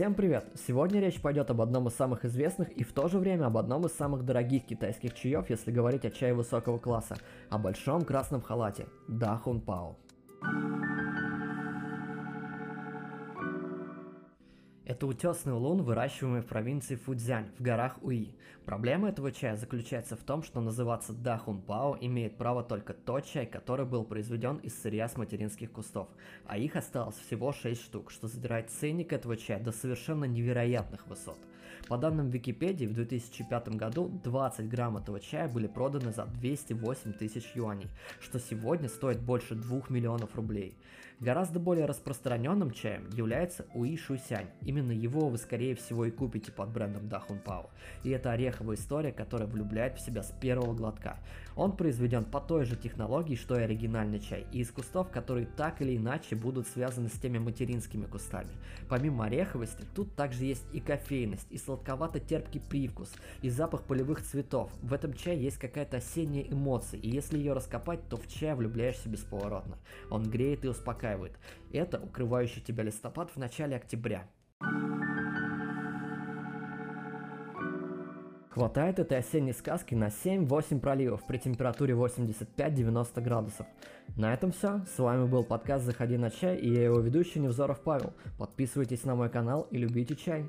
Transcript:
Всем привет! Сегодня речь пойдет об одном из самых известных и в то же время об одном из самых дорогих китайских чаев, если говорить о чае высокого класса, о большом красном халате – Дахун Пао. Это утесный лун, выращиваемый в провинции Фудзянь, в горах Уи. Проблема этого чая заключается в том, что называться Дахун Пао имеет право только тот чай, который был произведен из сырья с материнских кустов, а их осталось всего 6 штук, что задирает ценник этого чая до совершенно невероятных высот. По данным Википедии, в 2005 году 20 грамм этого чая были проданы за 208 тысяч юаней, что сегодня стоит больше 2 миллионов рублей. Гораздо более распространенным чаем является Уи Шусянь. Именно Именно его вы скорее всего и купите под брендом Дахун Пау. И это ореховая история, которая влюбляет в себя с первого глотка. Он произведен по той же технологии, что и оригинальный чай, и из кустов, которые так или иначе будут связаны с теми материнскими кустами. Помимо ореховости, тут также есть и кофейность, и сладковато-терпкий привкус, и запах полевых цветов. В этом чае есть какая-то осенняя эмоция, и если ее раскопать, то в чай влюбляешься бесповоротно. Он греет и успокаивает. Это укрывающий тебя листопад в начале октября. Хватает этой осенней сказки на 7-8 проливов при температуре 85-90 градусов. На этом все. С вами был подкаст «Заходи на чай» и я его ведущий Невзоров Павел. Подписывайтесь на мой канал и любите чай.